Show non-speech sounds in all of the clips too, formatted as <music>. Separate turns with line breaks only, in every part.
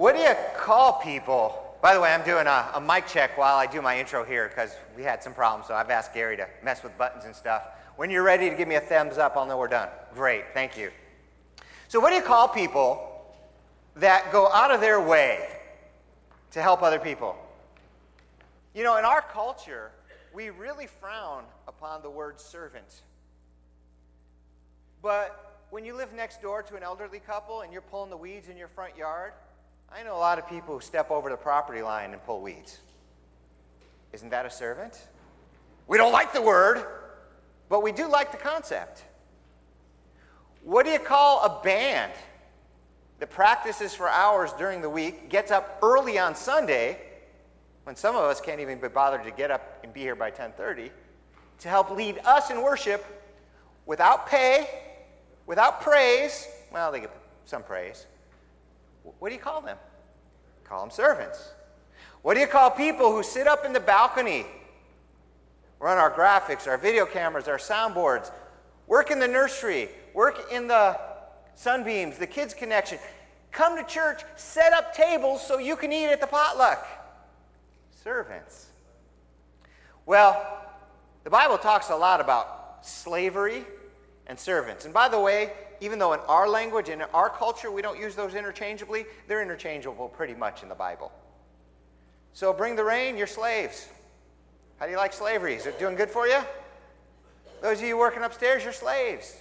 What do you call people? By the way, I'm doing a, a mic check while I do my intro here because we had some problems, so I've asked Gary to mess with buttons and stuff. When you're ready to give me a thumbs up, I'll know we're done. Great, thank you. So, what do you call people that go out of their way to help other people? You know, in our culture, we really frown upon the word servant. But when you live next door to an elderly couple and you're pulling the weeds in your front yard, I know a lot of people who step over the property line and pull weeds. Isn't that a servant? We don't like the word, but we do like the concept. What do you call a band that practices for hours during the week, gets up early on Sunday, when some of us can't even be bothered to get up and be here by 10:30, to help lead us in worship without pay, without praise? Well, they get some praise, what do you call them? Call them servants. What do you call people who sit up in the balcony, run our graphics, our video cameras, our soundboards, work in the nursery, work in the sunbeams, the kids' connection? Come to church, set up tables so you can eat at the potluck. Servants. Well, the Bible talks a lot about slavery and servants. And by the way, even though in our language and in our culture we don't use those interchangeably, they're interchangeable pretty much in the Bible. So bring the rain, you're slaves. How do you like slavery? Is it doing good for you? Those of you working upstairs, you're slaves.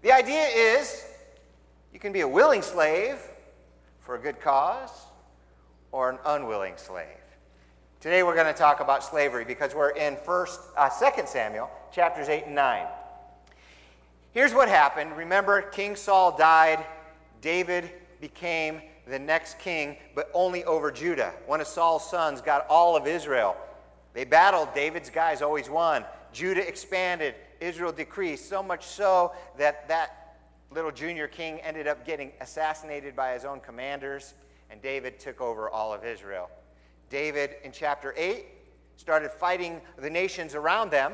The idea is you can be a willing slave for a good cause or an unwilling slave. Today we're going to talk about slavery because we're in first, uh, 2 Samuel chapters 8 and 9 here's what happened. Remember, King Saul died, David became the next king, but only over Judah. One of Saul's sons got all of Israel. They battled, David's guys always won. Judah expanded, Israel decreased, so much so that that little junior king ended up getting assassinated by his own commanders, and David took over all of Israel. David, in chapter 8, started fighting the nations around them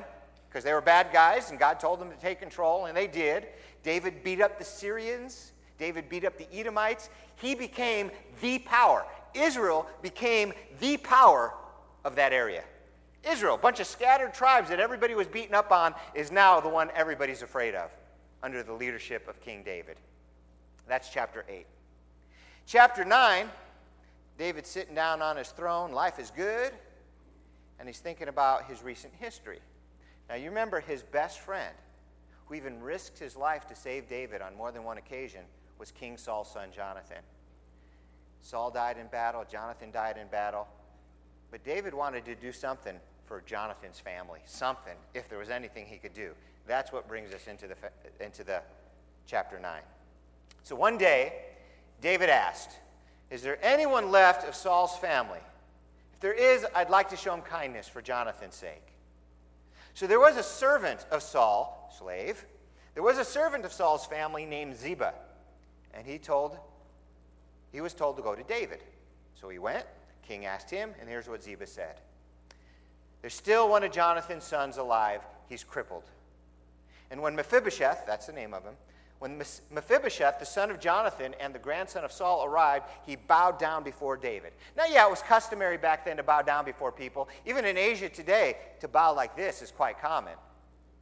because they were bad guys, and God told them to take control, and they did. David beat up the Syrians, David beat up the Edomites. He became the power. Israel became the power of that area. Israel, a bunch of scattered tribes that everybody was beaten up on, is now the one everybody's afraid of under the leadership of King David. That's chapter 8. Chapter 9, David's sitting down on his throne. Life is good. And he's thinking about his recent history. Now, you remember his best friend, who even risked his life to save David on more than one occasion, was King Saul's son, Jonathan. Saul died in battle, Jonathan died in battle, but David wanted to do something for Jonathan's family, something, if there was anything he could do. That's what brings us into the, into the chapter 9. So one day, David asked, Is there anyone left of Saul's family? If there is, I'd like to show him kindness for Jonathan's sake. So there was a servant of Saul, slave. There was a servant of Saul's family named Ziba, and he told he was told to go to David. So he went. King asked him, and here's what Ziba said. There's still one of Jonathan's sons alive. He's crippled. And when Mephibosheth, that's the name of him, when Mephibosheth, the son of Jonathan and the grandson of Saul, arrived, he bowed down before David. Now, yeah, it was customary back then to bow down before people. Even in Asia today, to bow like this is quite common.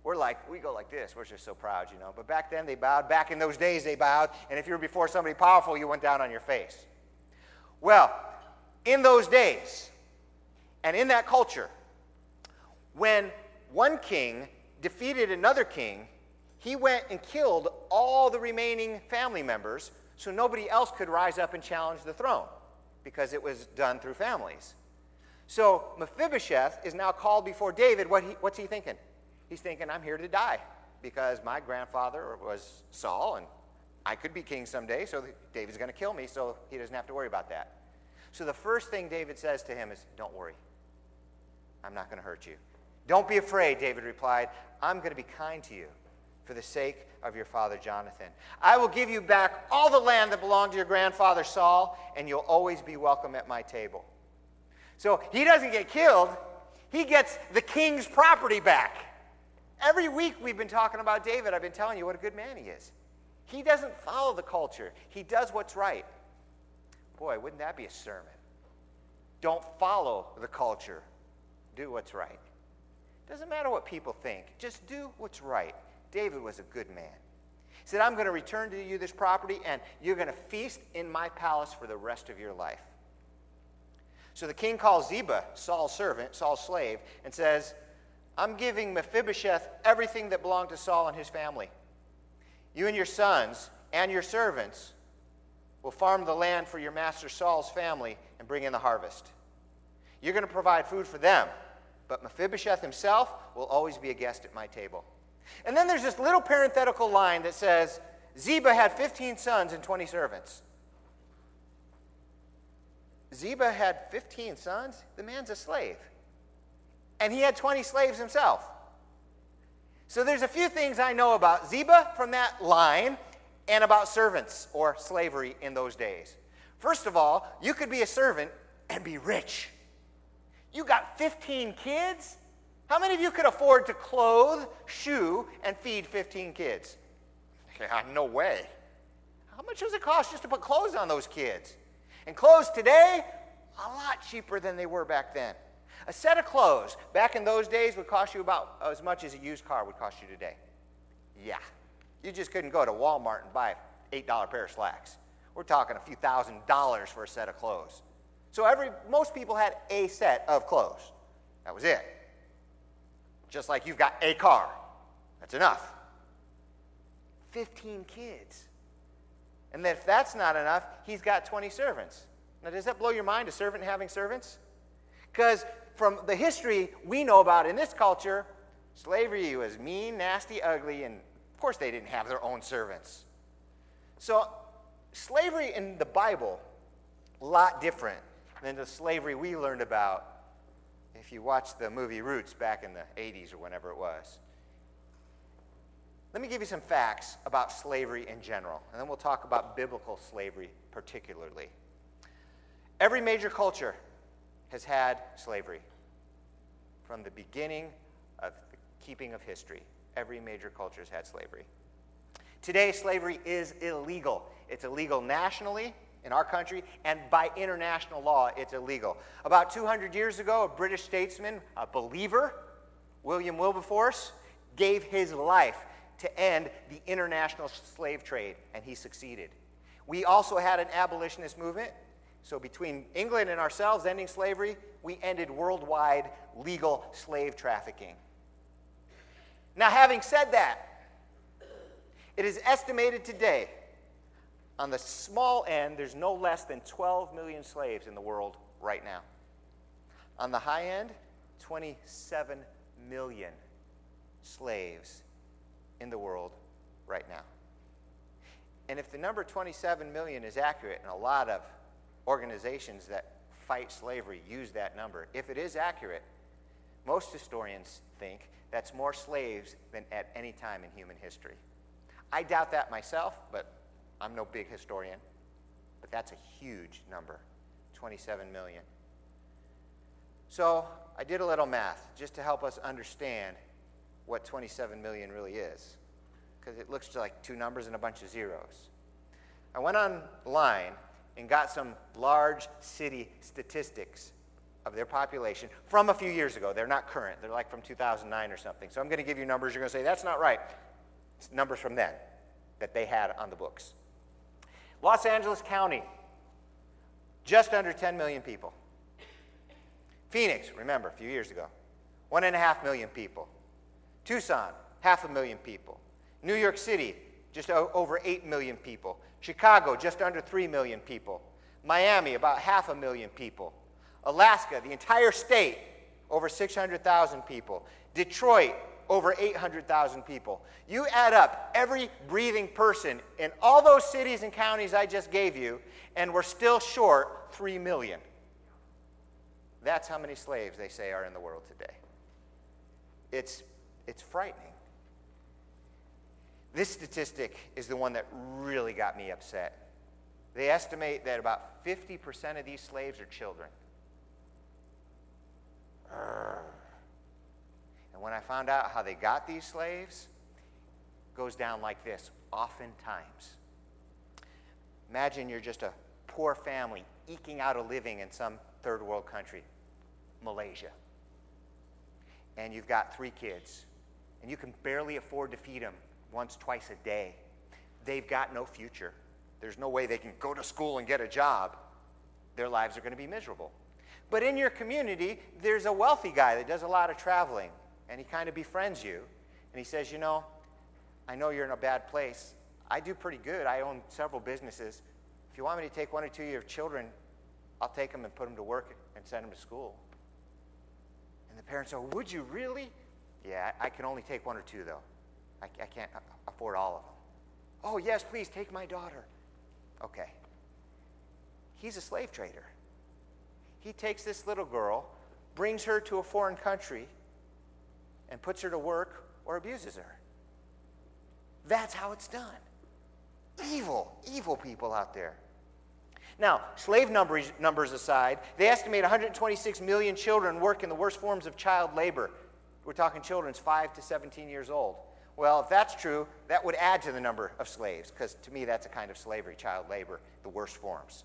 We're like, we go like this. We're just so proud, you know. But back then, they bowed. Back in those days, they bowed. And if you were before somebody powerful, you went down on your face. Well, in those days, and in that culture, when one king defeated another king, he went and killed all the remaining family members so nobody else could rise up and challenge the throne because it was done through families. So Mephibosheth is now called before David. What he, what's he thinking? He's thinking, I'm here to die because my grandfather was Saul and I could be king someday, so David's going to kill me, so he doesn't have to worry about that. So the first thing David says to him is, Don't worry. I'm not going to hurt you. Don't be afraid, David replied. I'm going to be kind to you for the sake of your father Jonathan. I will give you back all the land that belonged to your grandfather Saul, and you'll always be welcome at my table. So he doesn't get killed, he gets the king's property back. Every week we've been talking about David. I've been telling you what a good man he is. He doesn't follow the culture, he does what's right. Boy, wouldn't that be a sermon? Don't follow the culture, do what's right. Doesn't matter what people think, just do what's right. David was a good man. He said, I'm going to return to you this property, and you're going to feast in my palace for the rest of your life. So the king calls Ziba, Saul's servant, Saul's slave, and says, I'm giving Mephibosheth everything that belonged to Saul and his family. You and your sons and your servants will farm the land for your master Saul's family and bring in the harvest. You're going to provide food for them, but Mephibosheth himself will always be a guest at my table. And then there's this little parenthetical line that says Ziba had 15 sons and 20 servants. Ziba had 15 sons? The man's a slave. And he had 20 slaves himself. So there's a few things I know about Ziba from that line and about servants or slavery in those days. First of all, you could be a servant and be rich. You got 15 kids? How many of you could afford to clothe, shoe, and feed 15 kids? Yeah, no way. How much does it cost just to put clothes on those kids? And clothes today, a lot cheaper than they were back then. A set of clothes back in those days would cost you about as much as a used car would cost you today. Yeah. You just couldn't go to Walmart and buy an $8 pair of slacks. We're talking a few thousand dollars for a set of clothes. So every most people had a set of clothes. That was it just like you've got a car. That's enough. 15 kids. And if that's not enough, he's got 20 servants. Now, does that blow your mind, a servant having servants? Because from the history we know about in this culture, slavery was mean, nasty, ugly, and of course they didn't have their own servants. So, slavery in the Bible, a lot different than the slavery we learned about if you watch the movie Roots back in the 80s or whenever it was. Let me give you some facts about slavery in general, and then we'll talk about biblical slavery particularly. Every major culture has had slavery from the beginning of the keeping of history. Every major culture has had slavery. Today, slavery is illegal. It's illegal nationally, in our country, and by international law, it's illegal. About 200 years ago, a British statesman, a believer, William Wilberforce, gave his life to end the international slave trade, and he succeeded. We also had an abolitionist movement. So, between England and ourselves ending slavery, we ended worldwide legal slave trafficking. Now, having said that, it is estimated today on the small end, there's no less than 12 million slaves in the world right now. On the high end, 27 million slaves in the world right now. And if the number 27 million is accurate, and a lot of organizations that fight slavery use that number, if it is accurate, most historians think that's more slaves than at any time in human history. I doubt that myself, but I'm no big historian, but that's a huge number 27 million. So I did a little math just to help us understand what 27 million really is, because it looks like two numbers and a bunch of zeros. I went online and got some large city statistics of their population from a few years ago. They're not current, they're like from 2009 or something. So I'm going to give you numbers. You're going to say, that's not right. It's numbers from then that they had on the books. Los Angeles County, just under 10 million people. Phoenix, remember, a few years ago, one and a half million people. Tucson, half a million people. New York City, just over 8 million people. Chicago, just under 3 million people. Miami, about half a million people. Alaska, the entire state, over 600,000 people. Detroit, over 800,000 people. You add up every breathing person in all those cities and counties I just gave you, and we're still short 3 million. That's how many slaves they say are in the world today. It's, it's frightening. This statistic is the one that really got me upset. They estimate that about 50% of these slaves are children. Urgh. And when I found out how they got these slaves, goes down like this oftentimes. Imagine you're just a poor family eking out a living in some third world country, Malaysia. And you've got three kids, and you can barely afford to feed them once, twice a day. They've got no future. There's no way they can go to school and get a job. Their lives are going to be miserable. But in your community, there's a wealthy guy that does a lot of traveling and he kind of befriends you and he says, You know, I know you're in a bad place. I do pretty good. I own several businesses. If you want me to take one or two of your children, I'll take them and put them to work and send them to school. And the parents are, Would you really? Yeah, I can only take one or two, though. I, I can't afford all of them. Oh, yes, please take my daughter. Okay. He's a slave trader. He takes this little girl, brings her to a foreign country, and puts her to work or abuses her. That's how it's done. Evil, evil people out there. Now, slave numbers, numbers aside, they estimate 126 million children work in the worst forms of child labor. We're talking children's 5 to 17 years old. Well, if that's true, that would add to the number of slaves, because to me, that's a kind of slavery, child labor, the worst forms.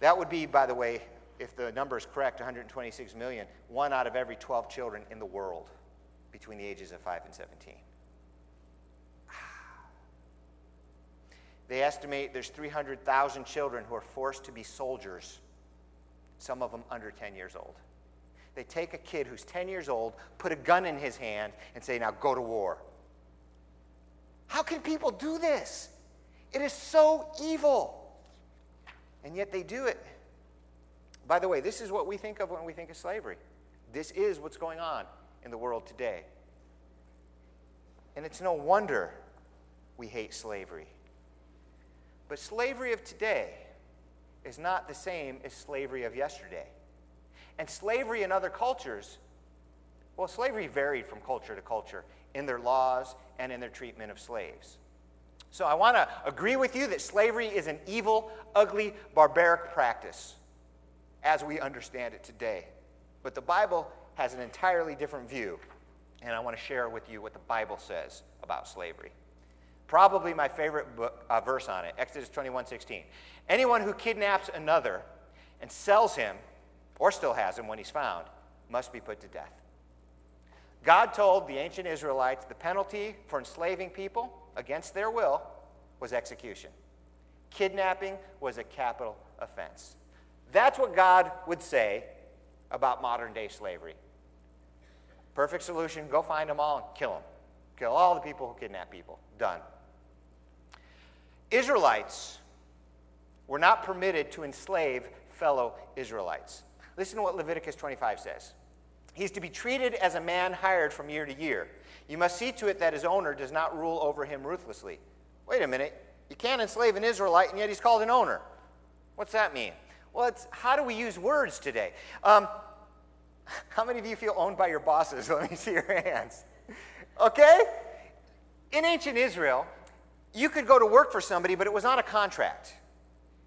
That would be, by the way, if the number is correct, 126 million, one out of every 12 children in the world between the ages of 5 and 17. They estimate there's 300,000 children who are forced to be soldiers, some of them under 10 years old. They take a kid who's 10 years old, put a gun in his hand, and say, Now go to war. How can people do this? It is so evil. And yet they do it. By the way, this is what we think of when we think of slavery. This is what's going on in the world today. And it's no wonder we hate slavery. But slavery of today is not the same as slavery of yesterday. And slavery in other cultures, well, slavery varied from culture to culture in their laws and in their treatment of slaves. So I want to agree with you that slavery is an evil, ugly, barbaric practice as we understand it today. But the Bible has an entirely different view, and I want to share with you what the Bible says about slavery. Probably my favorite book, uh, verse on it, Exodus 21:16. Anyone who kidnaps another and sells him, or still has him when he's found, must be put to death. God told the ancient Israelites the penalty for enslaving people against their will was execution. Kidnapping was a capital offense. That's what God would say about modern day slavery. Perfect solution go find them all and kill them. Kill all the people who kidnap people. Done. Israelites were not permitted to enslave fellow Israelites. Listen to what Leviticus 25 says. He's to be treated as a man hired from year to year. You must see to it that his owner does not rule over him ruthlessly. Wait a minute. You can't enslave an Israelite, and yet he's called an owner. What's that mean? Well, it's how do we use words today? Um, <laughs> how many of you feel owned by your bosses? <laughs> Let me see your hands. Okay? In ancient Israel, you could go to work for somebody, but it was not a contract.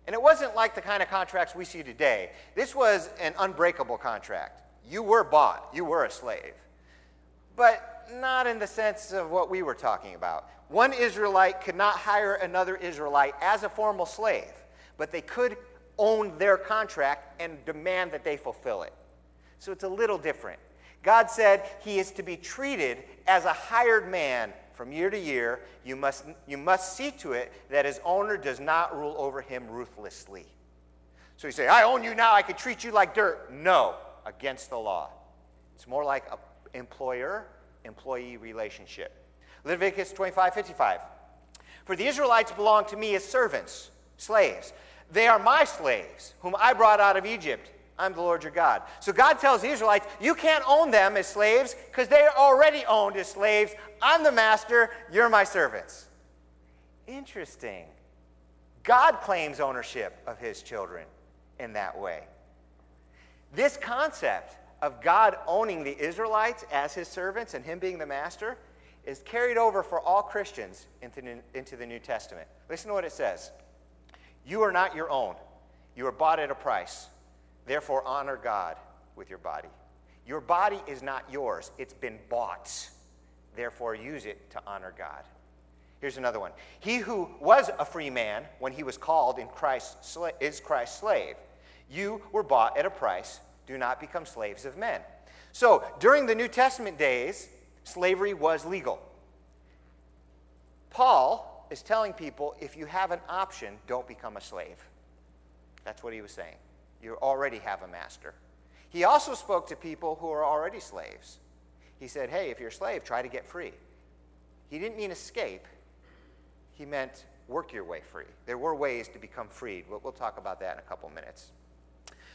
And it wasn't like the kind of contracts we see today. This was an unbreakable contract. You were bought, you were a slave. But not in the sense of what we were talking about. One Israelite could not hire another Israelite as a formal slave, but they could own their contract and demand that they fulfill it. So it's a little different. God said he is to be treated as a hired man from year to year. You must, you must see to it that his owner does not rule over him ruthlessly. So you say, I own you now, I can treat you like dirt. No, against the law. It's more like an employer employee relationship. Leviticus 25 55. For the Israelites belong to me as servants, slaves. They are my slaves, whom I brought out of Egypt. I'm the Lord your God. So God tells the Israelites, you can't own them as slaves because they are already owned as slaves. I'm the master, you're my servants. Interesting. God claims ownership of his children in that way. This concept of God owning the Israelites as his servants and him being the master is carried over for all Christians into, into the New Testament. Listen to what it says. You are not your own. You are bought at a price. Therefore, honor God with your body. Your body is not yours, it's been bought. Therefore, use it to honor God. Here's another one. He who was a free man when he was called in Christ is Christ's slave. You were bought at a price. Do not become slaves of men. So, during the New Testament days, slavery was legal. Paul is telling people if you have an option, don't become a slave. That's what he was saying. You already have a master. He also spoke to people who are already slaves. He said, Hey, if you're a slave, try to get free. He didn't mean escape, he meant work your way free. There were ways to become freed. We'll, we'll talk about that in a couple minutes.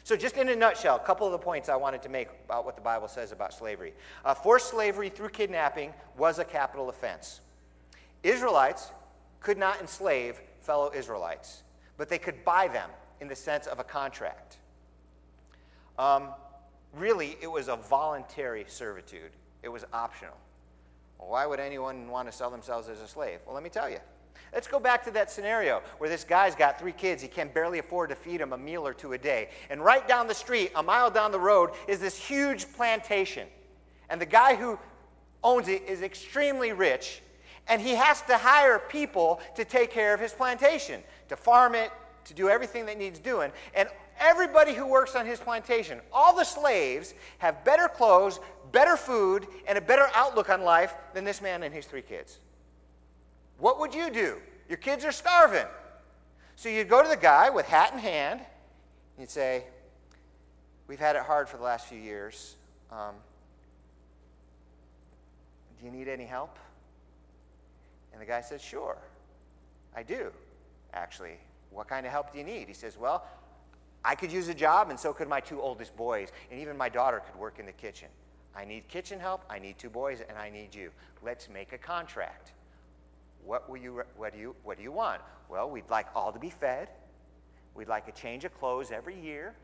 So, just in a nutshell, a couple of the points I wanted to make about what the Bible says about slavery. Uh, forced slavery through kidnapping was a capital offense. Israelites could not enslave fellow Israelites, but they could buy them in the sense of a contract. Um, really, it was a voluntary servitude, it was optional. Well, why would anyone want to sell themselves as a slave? Well, let me tell you. Let's go back to that scenario where this guy's got three kids. He can barely afford to feed them a meal or two a day. And right down the street, a mile down the road, is this huge plantation. And the guy who owns it is extremely rich and he has to hire people to take care of his plantation, to farm it, to do everything that needs doing. And everybody who works on his plantation, all the slaves, have better clothes, better food, and a better outlook on life than this man and his three kids. What would you do? Your kids are starving. So you'd go to the guy with hat in hand, and you'd say, We've had it hard for the last few years. Um, do you need any help? And the guy says, Sure, I do, actually. What kind of help do you need? He says, Well, I could use a job, and so could my two oldest boys, and even my daughter could work in the kitchen. I need kitchen help, I need two boys, and I need you. Let's make a contract. What, will you, what, do you, what do you want? Well, we'd like all to be fed. We'd like a change of clothes every year.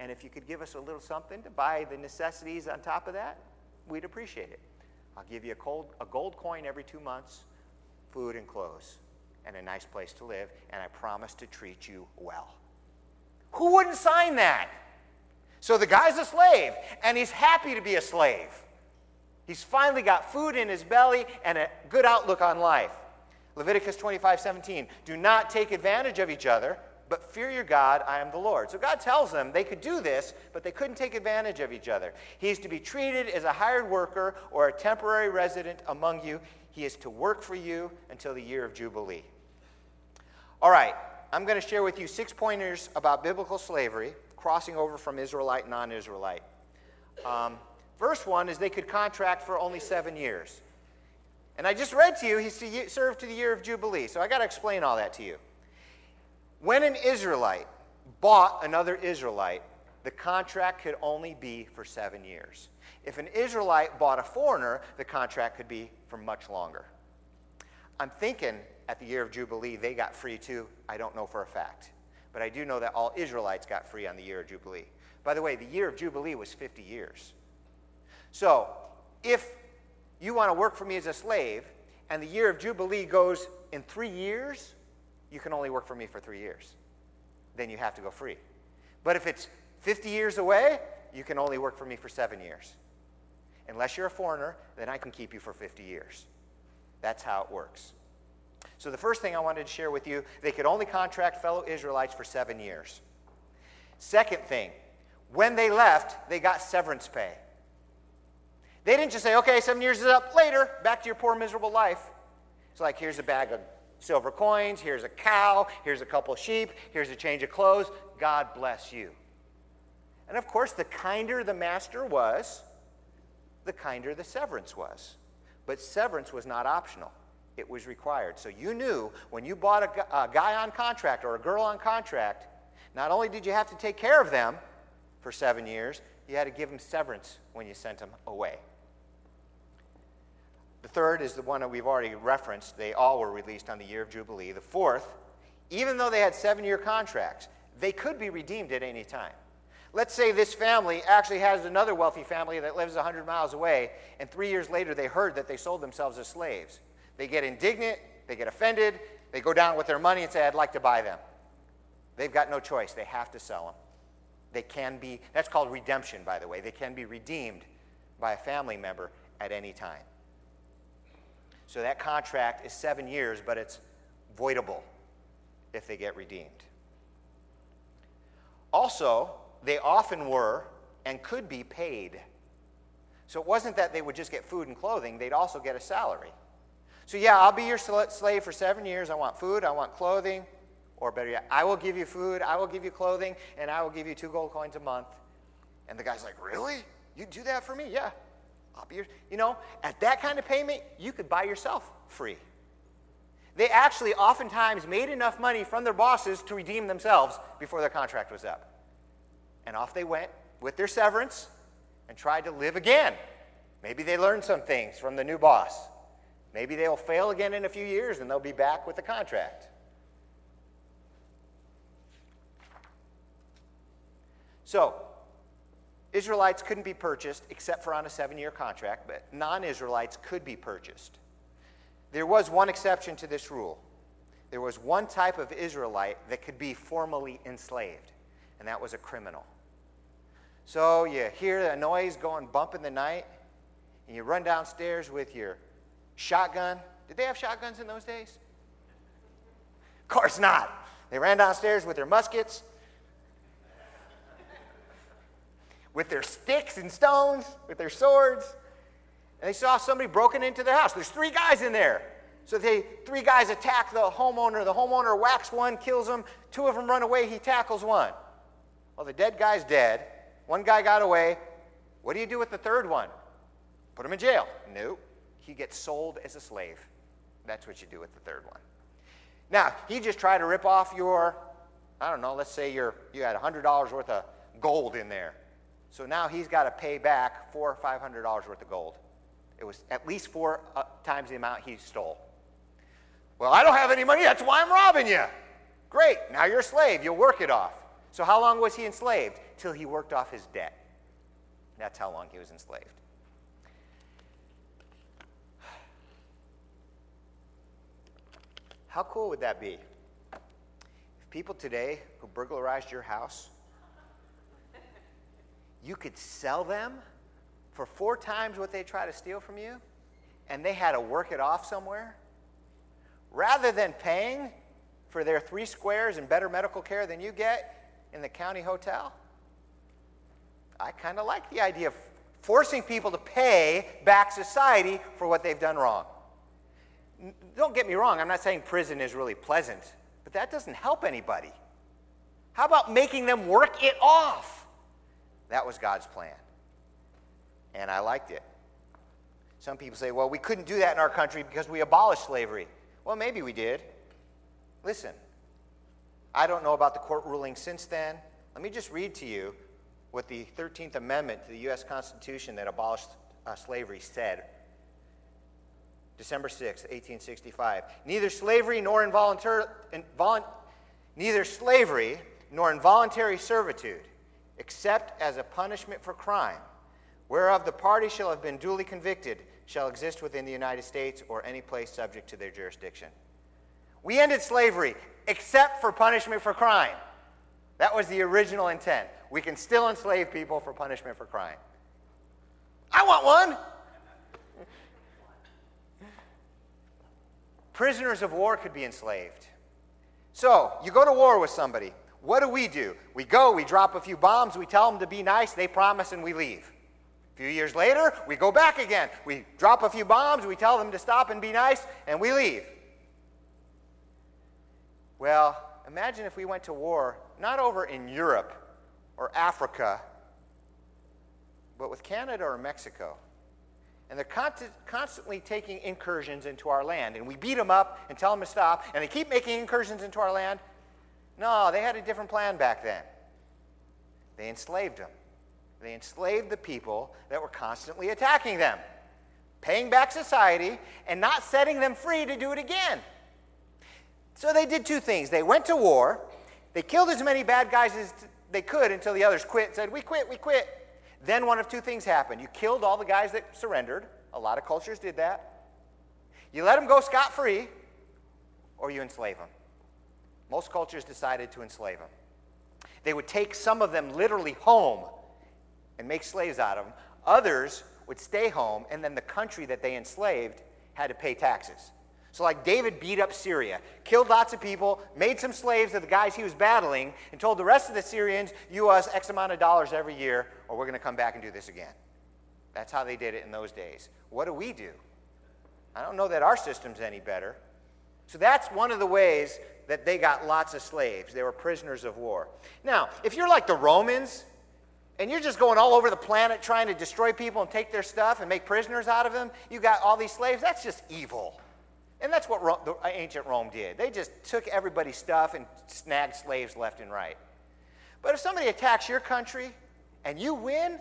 And if you could give us a little something to buy the necessities on top of that, we'd appreciate it. I'll give you a, cold, a gold coin every two months food and clothes and a nice place to live, and I promise to treat you well. Who wouldn't sign that? So the guy's a slave, and he's happy to be a slave. He's finally got food in his belly and a good outlook on life. Leviticus 25, 17. Do not take advantage of each other, but fear your God, I am the Lord. So God tells them they could do this, but they couldn't take advantage of each other. He's to be treated as a hired worker or a temporary resident among you. He is to work for you until the year of Jubilee. All right, I'm going to share with you six pointers about biblical slavery, crossing over from Israelite and non Israelite. Um, verse one is they could contract for only seven years. And I just read to you, he serve to the year of Jubilee. So I got to explain all that to you. When an Israelite bought another Israelite, the contract could only be for seven years. If an Israelite bought a foreigner, the contract could be for much longer. I'm thinking at the year of Jubilee, they got free too. I don't know for a fact. But I do know that all Israelites got free on the year of Jubilee. By the way, the year of Jubilee was 50 years. So if you want to work for me as a slave, and the year of Jubilee goes in three years, you can only work for me for three years. Then you have to go free. But if it's 50 years away, you can only work for me for seven years unless you're a foreigner, then I can keep you for 50 years. That's how it works. So, the first thing I wanted to share with you they could only contract fellow Israelites for seven years. Second thing, when they left, they got severance pay. They didn't just say, okay, seven years is up, later, back to your poor, miserable life. It's like, here's a bag of silver coins, here's a cow, here's a couple sheep, here's a change of clothes. God bless you. And of course, the kinder the master was, the kinder the severance was. But severance was not optional, it was required. So you knew when you bought a, a guy on contract or a girl on contract, not only did you have to take care of them for seven years, you had to give them severance when you sent them away. The third is the one that we've already referenced. They all were released on the year of Jubilee. The fourth, even though they had seven year contracts, they could be redeemed at any time. Let's say this family actually has another wealthy family that lives 100 miles away, and three years later they heard that they sold themselves as slaves. They get indignant, they get offended, they go down with their money and say, I'd like to buy them. They've got no choice, they have to sell them. They can be, that's called redemption, by the way. They can be redeemed by a family member at any time. So that contract is seven years, but it's voidable if they get redeemed. Also, they often were and could be paid. So it wasn't that they would just get food and clothing, they'd also get a salary. So, yeah, I'll be your slave for seven years. I want food, I want clothing, or better yet, I will give you food, I will give you clothing, and I will give you two gold coins a month. And the guy's like, Really? You do that for me? Yeah. I'll be your, you know, at that kind of payment, you could buy yourself free. They actually oftentimes made enough money from their bosses to redeem themselves before their contract was up and off they went with their severance and tried to live again. Maybe they learned some things from the new boss. Maybe they'll fail again in a few years and they'll be back with the contract. So, Israelites couldn't be purchased except for on a seven year contract, but non Israelites could be purchased. There was one exception to this rule. There was one type of Israelite that could be formally enslaved, and that was a criminal. So you hear the noise going bump in the night, and you run downstairs with your shotgun. Did they have shotguns in those days? Of course not. They ran downstairs with their muskets, with their sticks and stones, with their swords, and they saw somebody broken into their house. There's three guys in there. So they three guys attack the homeowner. The homeowner whacks one, kills him. Two of them run away. He tackles one. Well, the dead guy's dead. One guy got away. What do you do with the third one? Put him in jail. No, he gets sold as a slave. That's what you do with the third one. Now, he just tried to rip off your, I don't know, let's say you're, you had $100 worth of gold in there. So now he's got to pay back four or $500 worth of gold. It was at least four uh, times the amount he stole. Well, I don't have any money. That's why I'm robbing you. Great. Now you're a slave. You'll work it off. So how long was he enslaved? till he worked off his debt. That's how long he was enslaved. How cool would that be? If people today who burglarized your house, you could sell them for four times what they try to steal from you, and they had to work it off somewhere, rather than paying for their three squares and better medical care than you get in the county hotel, I kind of like the idea of forcing people to pay back society for what they've done wrong. Don't get me wrong, I'm not saying prison is really pleasant, but that doesn't help anybody. How about making them work it off? That was God's plan. And I liked it. Some people say, well, we couldn't do that in our country because we abolished slavery. Well, maybe we did. Listen, I don't know about the court ruling since then. Let me just read to you what the 13th Amendment to the U.S. Constitution that abolished uh, slavery said. December 6, 1865. Neither slavery nor involuntary, neither slavery nor involuntary servitude, except as a punishment for crime, whereof the party shall have been duly convicted, shall exist within the United States or any place subject to their jurisdiction. We ended slavery except for punishment for crime. That was the original intent. We can still enslave people for punishment for crime. I want one! Prisoners of war could be enslaved. So, you go to war with somebody. What do we do? We go, we drop a few bombs, we tell them to be nice, they promise, and we leave. A few years later, we go back again. We drop a few bombs, we tell them to stop and be nice, and we leave. Well, imagine if we went to war not over in Europe or Africa, but with Canada or Mexico. And they're constantly taking incursions into our land. And we beat them up and tell them to stop, and they keep making incursions into our land. No, they had a different plan back then. They enslaved them. They enslaved the people that were constantly attacking them, paying back society, and not setting them free to do it again. So they did two things. They went to war, they killed as many bad guys as they could until the others quit said, We quit, we quit. Then one of two things happened. You killed all the guys that surrendered. A lot of cultures did that. You let them go scot free, or you enslave them. Most cultures decided to enslave them. They would take some of them literally home and make slaves out of them. Others would stay home, and then the country that they enslaved had to pay taxes. So, like, David beat up Syria, killed lots of people, made some slaves of the guys he was battling, and told the rest of the Syrians, You us X amount of dollars every year, or we're going to come back and do this again. That's how they did it in those days. What do we do? I don't know that our system's any better. So, that's one of the ways that they got lots of slaves. They were prisoners of war. Now, if you're like the Romans, and you're just going all over the planet trying to destroy people and take their stuff and make prisoners out of them, you got all these slaves, that's just evil. And that's what Rome, the ancient Rome did. They just took everybody's stuff and snagged slaves left and right. But if somebody attacks your country and you win,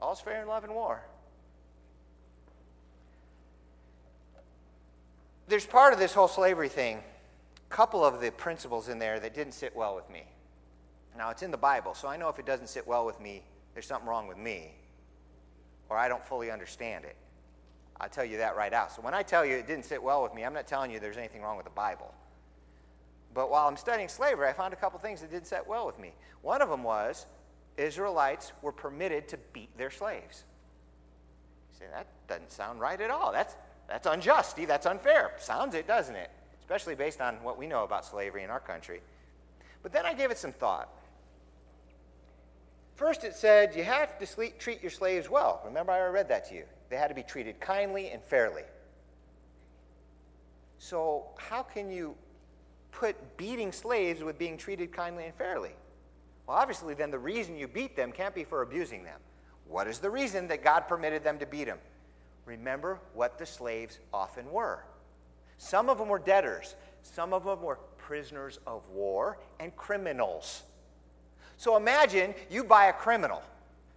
all's fair in love and war. There's part of this whole slavery thing, a couple of the principles in there that didn't sit well with me. Now, it's in the Bible, so I know if it doesn't sit well with me, there's something wrong with me, or I don't fully understand it. I'll tell you that right out. So when I tell you it didn't sit well with me, I'm not telling you there's anything wrong with the Bible. But while I'm studying slavery, I found a couple things that did not set well with me. One of them was Israelites were permitted to beat their slaves. You say, that doesn't sound right at all. That's, that's unjust. That's unfair. Sounds it, doesn't it? Especially based on what we know about slavery in our country. But then I gave it some thought. First, it said you have to treat your slaves well. Remember, I read that to you. They had to be treated kindly and fairly. So, how can you put beating slaves with being treated kindly and fairly? Well, obviously, then the reason you beat them can't be for abusing them. What is the reason that God permitted them to beat them? Remember what the slaves often were. Some of them were debtors, some of them were prisoners of war and criminals. So imagine you buy a criminal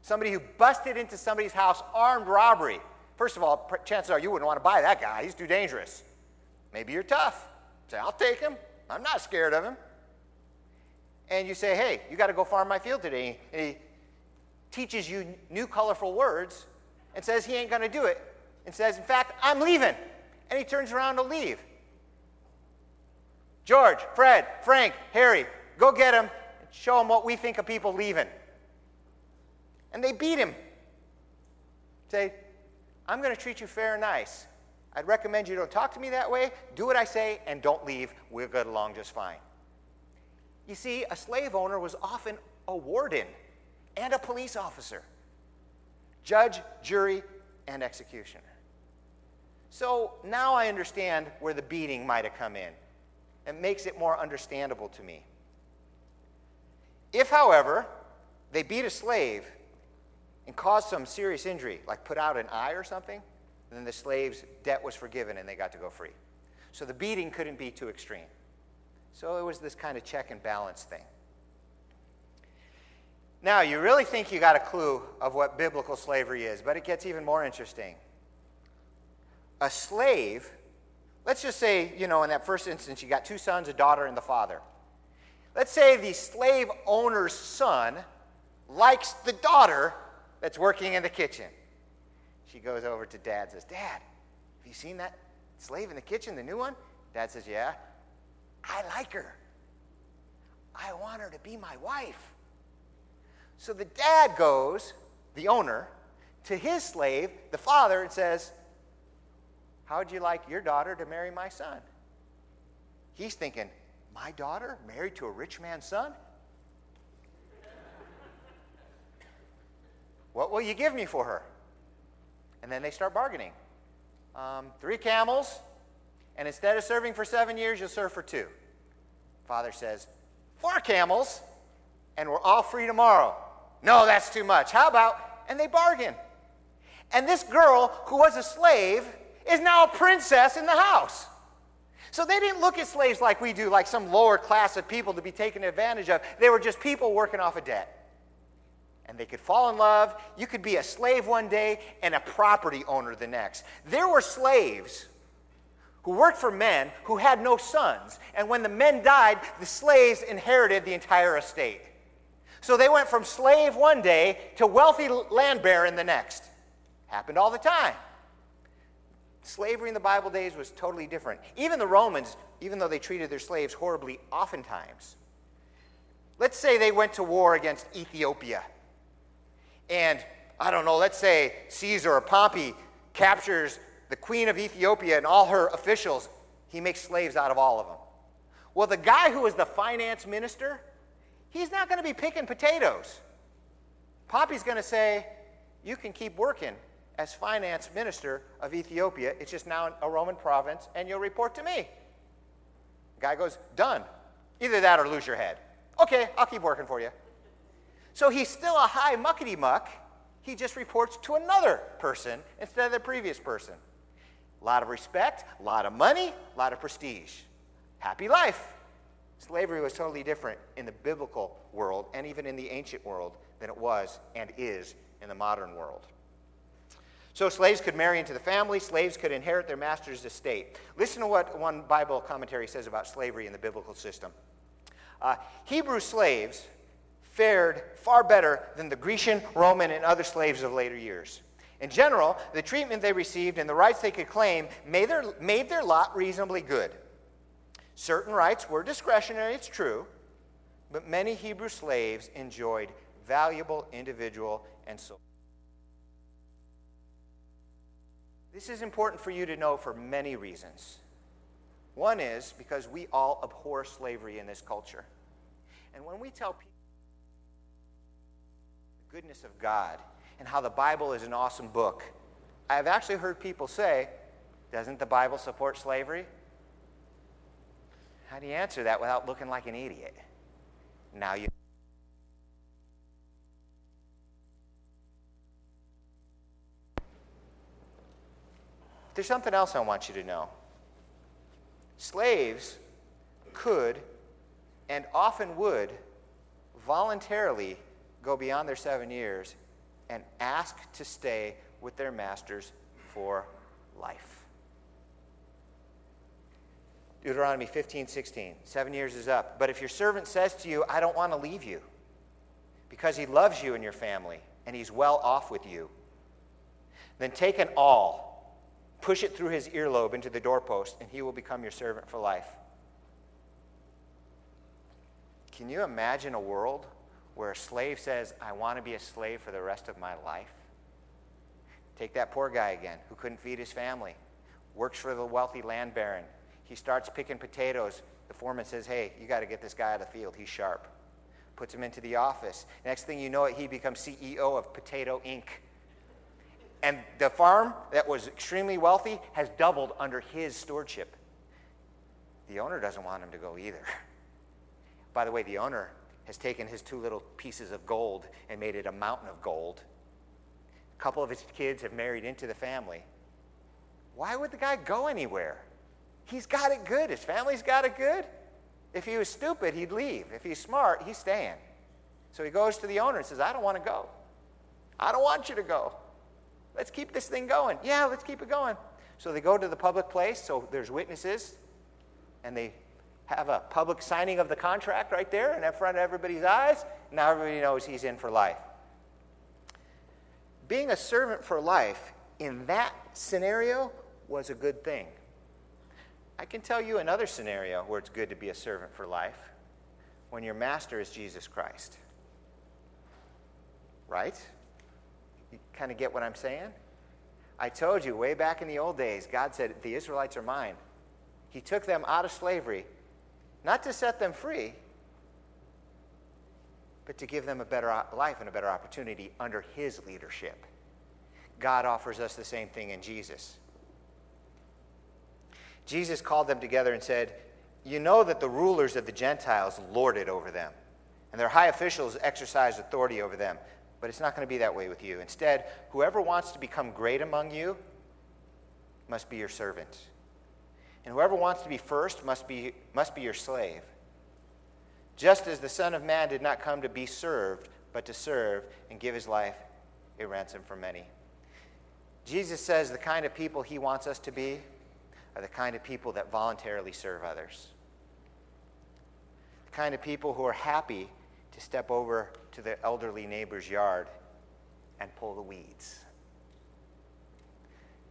Somebody who busted into somebody's house, armed robbery. First of all, chances are you wouldn't want to buy that guy. He's too dangerous. Maybe you're tough. Say, I'll take him. I'm not scared of him. And you say, hey, you got to go farm my field today. And he teaches you new colorful words and says he ain't going to do it and says, in fact, I'm leaving. And he turns around to leave. George, Fred, Frank, Harry, go get him and show them what we think of people leaving and they beat him. Say, I'm going to treat you fair and nice. I'd recommend you don't talk to me that way. Do what I say and don't leave. We'll get along just fine. You see, a slave owner was often a warden and a police officer, judge, jury, and executioner. So now I understand where the beating might have come in. It makes it more understandable to me. If, however, they beat a slave, and caused some serious injury, like put out an eye or something, then the slave's debt was forgiven and they got to go free. So the beating couldn't be too extreme. So it was this kind of check and balance thing. Now, you really think you got a clue of what biblical slavery is, but it gets even more interesting. A slave, let's just say, you know, in that first instance, you got two sons, a daughter, and the father. Let's say the slave owner's son likes the daughter that's working in the kitchen. She goes over to dad says, Dad, have you seen that slave in the kitchen, the new one? Dad says, Yeah. I like her. I want her to be my wife. So the dad goes, the owner, to his slave, the father, and says, How would you like your daughter to marry my son? He's thinking, My daughter married to a rich man's son? What will you give me for her? And then they start bargaining. Um, three camels, and instead of serving for seven years, you'll serve for two. Father says, Four camels, and we're all free tomorrow. No, that's too much. How about? And they bargain. And this girl, who was a slave, is now a princess in the house. So they didn't look at slaves like we do, like some lower class of people to be taken advantage of. They were just people working off a of debt and they could fall in love. You could be a slave one day and a property owner the next. There were slaves who worked for men who had no sons. And when the men died, the slaves inherited the entire estate. So they went from slave one day to wealthy land baron the next. Happened all the time. Slavery in the Bible days was totally different. Even the Romans, even though they treated their slaves horribly oftentimes, let's say they went to war against Ethiopia and I don't know, let's say Caesar or Pompey captures the queen of Ethiopia and all her officials, he makes slaves out of all of them. Well, the guy who is the finance minister, he's not going to be picking potatoes. Pompey's going to say, You can keep working as finance minister of Ethiopia. It's just now a Roman province, and you'll report to me. The guy goes, Done. Either that or lose your head. Okay, I'll keep working for you. So he's still a high muckety muck. He just reports to another person instead of the previous person. A lot of respect, a lot of money, a lot of prestige. Happy life. Slavery was totally different in the biblical world and even in the ancient world than it was and is in the modern world. So slaves could marry into the family, slaves could inherit their master's estate. Listen to what one Bible commentary says about slavery in the biblical system. Uh, Hebrew slaves fared far better than the Grecian, Roman, and other slaves of later years. In general, the treatment they received and the rights they could claim made their, made their lot reasonably good. Certain rights were discretionary, it's true, but many Hebrew slaves enjoyed valuable individual and social. This is important for you to know for many reasons. One is because we all abhor slavery in this culture. And when we tell people, goodness of God and how the Bible is an awesome book. I have actually heard people say, Doesn't the Bible support slavery? How do you answer that without looking like an idiot? Now you. There's something else I want you to know. Slaves could and often would voluntarily go beyond their seven years and ask to stay with their masters for life. Deuteronomy 15, 16. Seven years is up. But if your servant says to you, I don't want to leave you, because he loves you and your family, and he's well off with you, then take an awl, push it through his earlobe into the doorpost, and he will become your servant for life. Can you imagine a world where a slave says, I want to be a slave for the rest of my life. Take that poor guy again who couldn't feed his family, works for the wealthy land baron. He starts picking potatoes. The foreman says, Hey, you got to get this guy out of the field. He's sharp. Puts him into the office. Next thing you know, it, he becomes CEO of Potato Inc. And the farm that was extremely wealthy has doubled under his stewardship. The owner doesn't want him to go either. By the way, the owner has taken his two little pieces of gold and made it a mountain of gold. A couple of his kids have married into the family. Why would the guy go anywhere? He's got it good. His family's got it good. If he was stupid, he'd leave. If he's smart, he's staying. So he goes to the owner and says, I don't want to go. I don't want you to go. Let's keep this thing going. Yeah, let's keep it going. So they go to the public place, so there's witnesses, and they have a public signing of the contract right there in front of everybody's eyes. Now everybody knows he's in for life. Being a servant for life in that scenario was a good thing. I can tell you another scenario where it's good to be a servant for life when your master is Jesus Christ. Right? You kind of get what I'm saying? I told you way back in the old days, God said, The Israelites are mine. He took them out of slavery not to set them free, but to give them a better life and a better opportunity under His leadership. God offers us the same thing in Jesus. Jesus called them together and said, You know that the rulers of the Gentiles lord it over them, and their high officials exercise authority over them. But it's not going to be that way with you. Instead, whoever wants to become great among you must be your servant. And whoever wants to be first must be, must be your slave. Just as the Son of Man did not come to be served, but to serve and give his life a ransom for many. Jesus says the kind of people he wants us to be are the kind of people that voluntarily serve others, the kind of people who are happy to step over to their elderly neighbor's yard and pull the weeds.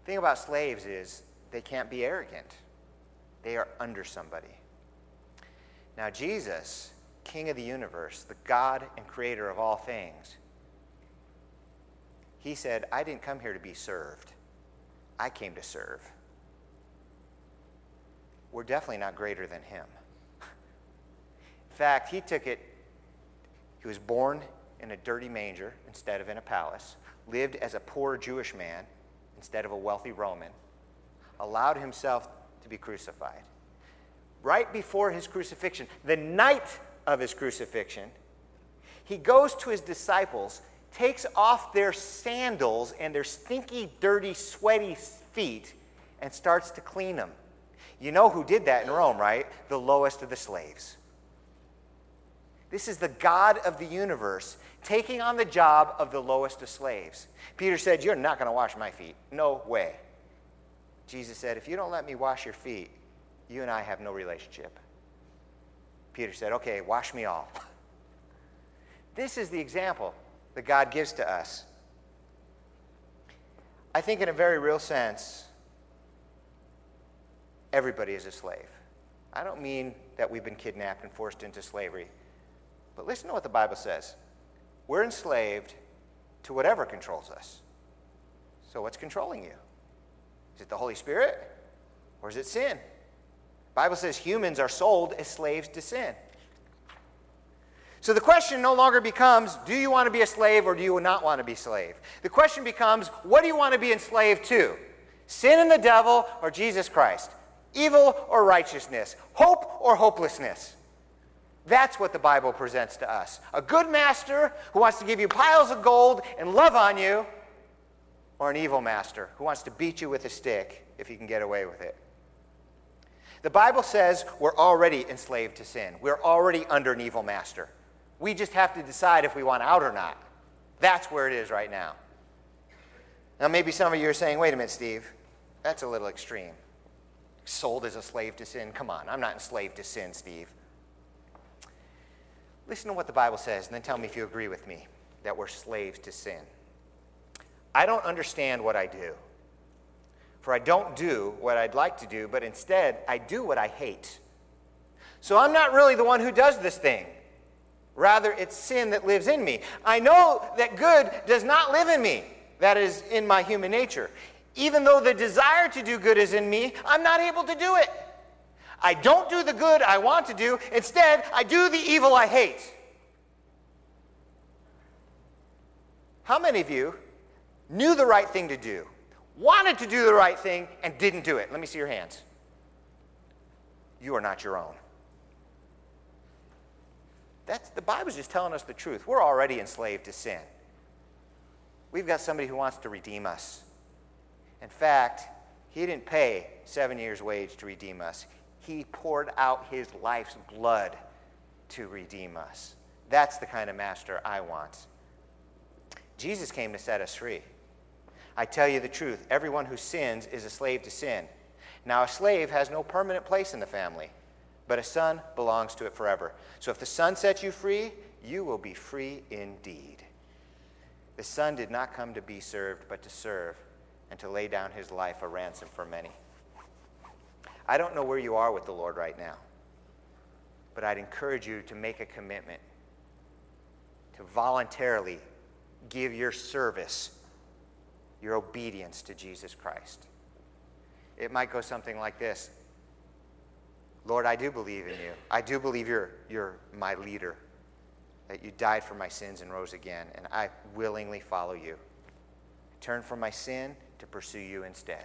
The thing about slaves is they can't be arrogant. They are under somebody. Now, Jesus, King of the universe, the God and creator of all things, he said, I didn't come here to be served, I came to serve. We're definitely not greater than him. In fact, he took it, he was born in a dirty manger instead of in a palace, lived as a poor Jewish man instead of a wealthy Roman, allowed himself to be crucified. Right before his crucifixion, the night of his crucifixion, he goes to his disciples, takes off their sandals and their stinky, dirty, sweaty feet, and starts to clean them. You know who did that in Rome, right? The lowest of the slaves. This is the God of the universe taking on the job of the lowest of slaves. Peter said, You're not going to wash my feet. No way. Jesus said, If you don't let me wash your feet, you and I have no relationship. Peter said, Okay, wash me all. <laughs> this is the example that God gives to us. I think, in a very real sense, everybody is a slave. I don't mean that we've been kidnapped and forced into slavery, but listen to what the Bible says. We're enslaved to whatever controls us. So, what's controlling you? Is it the Holy Spirit or is it sin? The Bible says humans are sold as slaves to sin. So the question no longer becomes, do you want to be a slave or do you not want to be slave? The question becomes, what do you want to be enslaved to? Sin and the devil or Jesus Christ? Evil or righteousness? Hope or hopelessness? That's what the Bible presents to us. A good master who wants to give you piles of gold and love on you or an evil master who wants to beat you with a stick if he can get away with it. The Bible says we're already enslaved to sin. We're already under an evil master. We just have to decide if we want out or not. That's where it is right now. Now, maybe some of you are saying, wait a minute, Steve, that's a little extreme. Sold as a slave to sin? Come on, I'm not enslaved to sin, Steve. Listen to what the Bible says, and then tell me if you agree with me that we're slaves to sin. I don't understand what I do. For I don't do what I'd like to do, but instead I do what I hate. So I'm not really the one who does this thing. Rather, it's sin that lives in me. I know that good does not live in me, that is, in my human nature. Even though the desire to do good is in me, I'm not able to do it. I don't do the good I want to do, instead, I do the evil I hate. How many of you knew the right thing to do, wanted to do the right thing, and didn't do it. Let me see your hands. You are not your own. That's, the Bible's just telling us the truth. We're already enslaved to sin. We've got somebody who wants to redeem us. In fact, he didn't pay seven years' wage to redeem us, he poured out his life's blood to redeem us. That's the kind of master I want. Jesus came to set us free. I tell you the truth, everyone who sins is a slave to sin. Now, a slave has no permanent place in the family, but a son belongs to it forever. So if the son sets you free, you will be free indeed. The son did not come to be served, but to serve and to lay down his life a ransom for many. I don't know where you are with the Lord right now, but I'd encourage you to make a commitment to voluntarily give your service your obedience to Jesus Christ. It might go something like this Lord, I do believe in you. I do believe you're, you're my leader, that you died for my sins and rose again, and I willingly follow you. Turn from my sin to pursue you instead.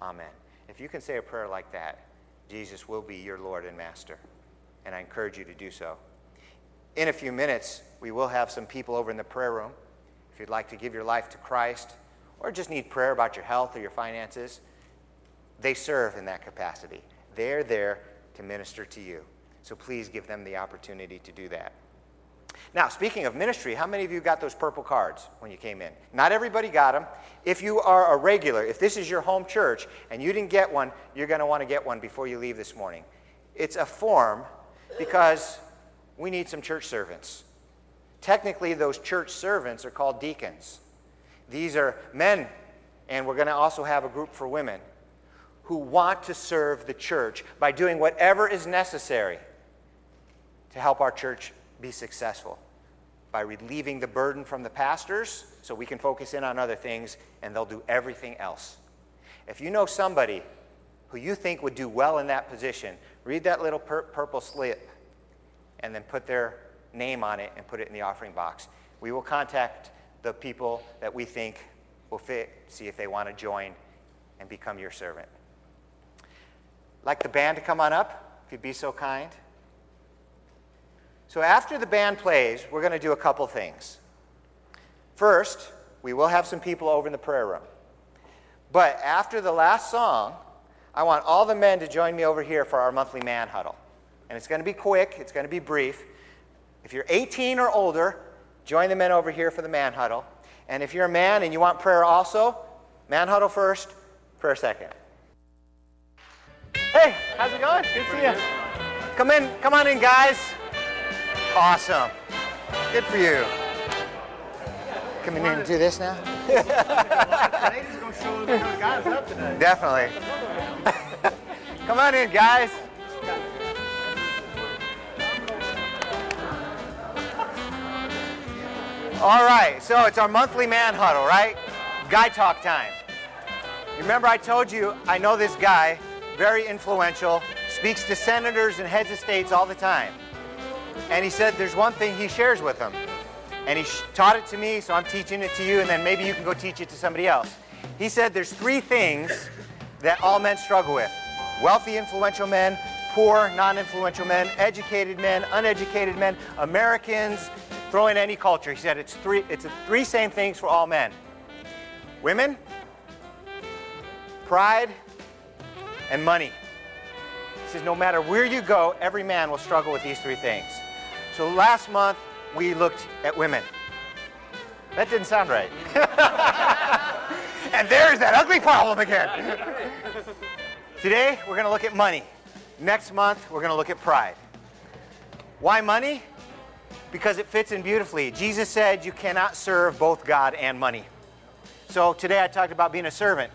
Amen. If you can say a prayer like that, Jesus will be your Lord and Master, and I encourage you to do so. In a few minutes, we will have some people over in the prayer room. If you'd like to give your life to Christ, or just need prayer about your health or your finances, they serve in that capacity. They're there to minister to you. So please give them the opportunity to do that. Now, speaking of ministry, how many of you got those purple cards when you came in? Not everybody got them. If you are a regular, if this is your home church and you didn't get one, you're going to want to get one before you leave this morning. It's a form because we need some church servants. Technically, those church servants are called deacons. These are men, and we're going to also have a group for women who want to serve the church by doing whatever is necessary to help our church be successful by relieving the burden from the pastors so we can focus in on other things and they'll do everything else. If you know somebody who you think would do well in that position, read that little pur- purple slip and then put their name on it and put it in the offering box. We will contact the people that we think will fit, see if they want to join and become your servant. like the band to come on up, if you'd be so kind. So, after the band plays, we're going to do a couple things. First, we will have some people over in the prayer room. But after the last song, I want all the men to join me over here for our monthly man huddle. And it's going to be quick, it's going to be brief. If you're 18 or older, Join the men over here for the man huddle. And if you're a man and you want prayer also, man huddle first, prayer second. Hey, how's it going? Good to see you. Come in, come on in, guys. Awesome. Good for you. Come in to and do this now. <laughs> Definitely. <laughs> come on in, guys. All right, so it's our monthly man huddle, right? Guy talk time. Remember I told you I know this guy, very influential, speaks to senators and heads of states all the time. And he said there's one thing he shares with them. And he taught it to me, so I'm teaching it to you, and then maybe you can go teach it to somebody else. He said there's three things that all men struggle with. Wealthy, influential men, poor, non-influential men, educated men, uneducated men, Americans, Throw in any culture. He said it's three, it's the three same things for all men women, pride, and money. He says, no matter where you go, every man will struggle with these three things. So last month, we looked at women. That didn't sound right. <laughs> and there's that ugly problem again. Today, we're going to look at money. Next month, we're going to look at pride. Why money? because it fits in beautifully. Jesus said you cannot serve both God and money. So today I talked about being a servant,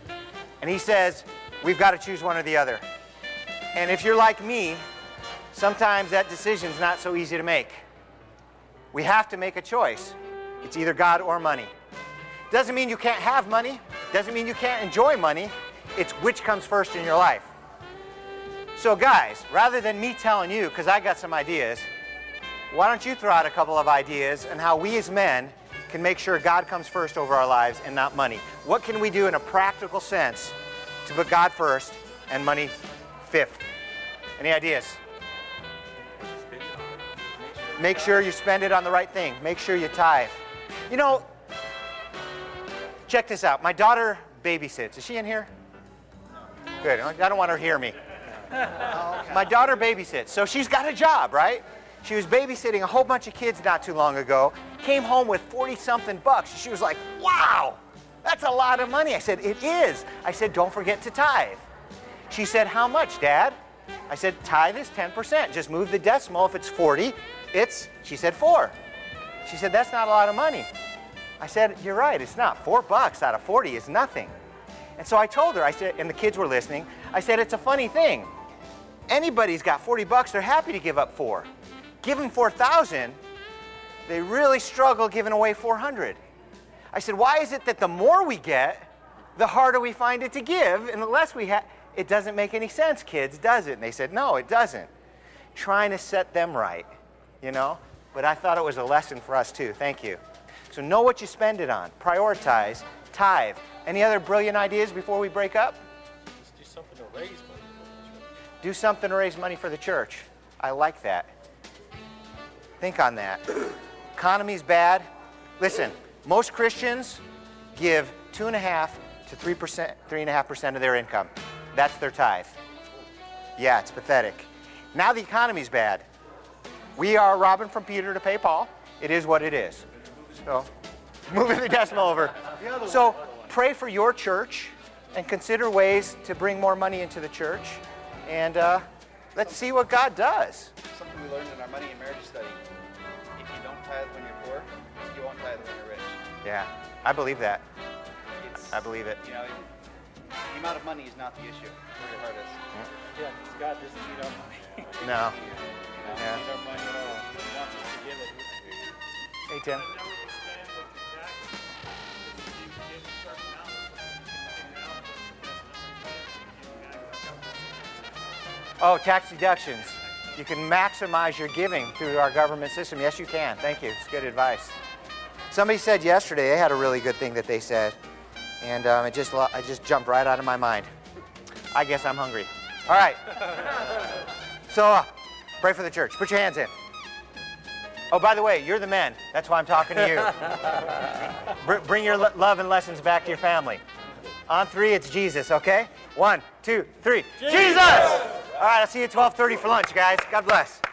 and he says we've got to choose one or the other. And if you're like me, sometimes that decision's not so easy to make. We have to make a choice. It's either God or money. Doesn't mean you can't have money, doesn't mean you can't enjoy money. It's which comes first in your life. So, guys, rather than me telling you, because I got some ideas, why don't you throw out a couple of ideas on how we as men can make sure God comes first over our lives and not money? What can we do in a practical sense to put God first and money fifth? Any ideas? Make sure you spend it on the right thing. Make sure you tithe. You know, check this out. My daughter babysits. Is she in here? Good. I don't want her to hear me. <laughs> Oh, My daughter babysits, so she's got a job, right? She was babysitting a whole bunch of kids not too long ago, came home with 40 something bucks. She was like, wow, that's a lot of money. I said, it is. I said, don't forget to tithe. She said, how much, Dad? I said, tithe is 10%. Just move the decimal. If it's 40, it's, she said, four. She said, that's not a lot of money. I said, you're right, it's not. Four bucks out of 40 is nothing. And so I told her, I said, and the kids were listening, I said, it's a funny thing. Anybody's got 40 bucks, they're happy to give up four given 4,000, they really struggle giving away 400. I said, why is it that the more we get, the harder we find it to give, and the less we have? It doesn't make any sense, kids, does it? And they said, no, it doesn't. Trying to set them right, you know? But I thought it was a lesson for us too. Thank you. So know what you spend it on, prioritize, tithe. Any other brilliant ideas before we break up? do something to raise money for the church. Do something to raise money for the church. I like that. Think on that. Economy's bad. Listen, most Christians give two and a half to three percent, three and a half percent of their income. That's their tithe. Yeah, it's pathetic. Now the economy's bad. We are robbing from Peter to pay Paul. It is what it is. So, <laughs> moving the decimal over. So, pray for your church and consider ways to bring more money into the church. And uh, let's see what God does.
Something we learned in our money and marriage study tithe when you're poor, you won't tithe when you're rich.
Yeah, I believe that. It's, I believe it. You know,
the amount of money is not the issue where your heart is. Mm. Yeah, yeah God doesn't need our money. <laughs> no. You
know, yeah. He our money at
all. He wants us to give it.
Hey, Tim. Oh, tax deductions. You can maximize your giving through our government system. Yes, you can. Thank you. It's good advice. Somebody said yesterday, they had a really good thing that they said, and um, it just, i just jumped right out of my mind. I guess I'm hungry. All right. <laughs> so uh, pray for the church. Put your hands in. Oh, by the way, you're the men. That's why I'm talking to you. <laughs> Br bring your love and lessons back to your family. On three, it's Jesus, okay? One, two, three. Jesus! Jesus! All right, I'll see you at 12.30 for lunch, guys. God bless.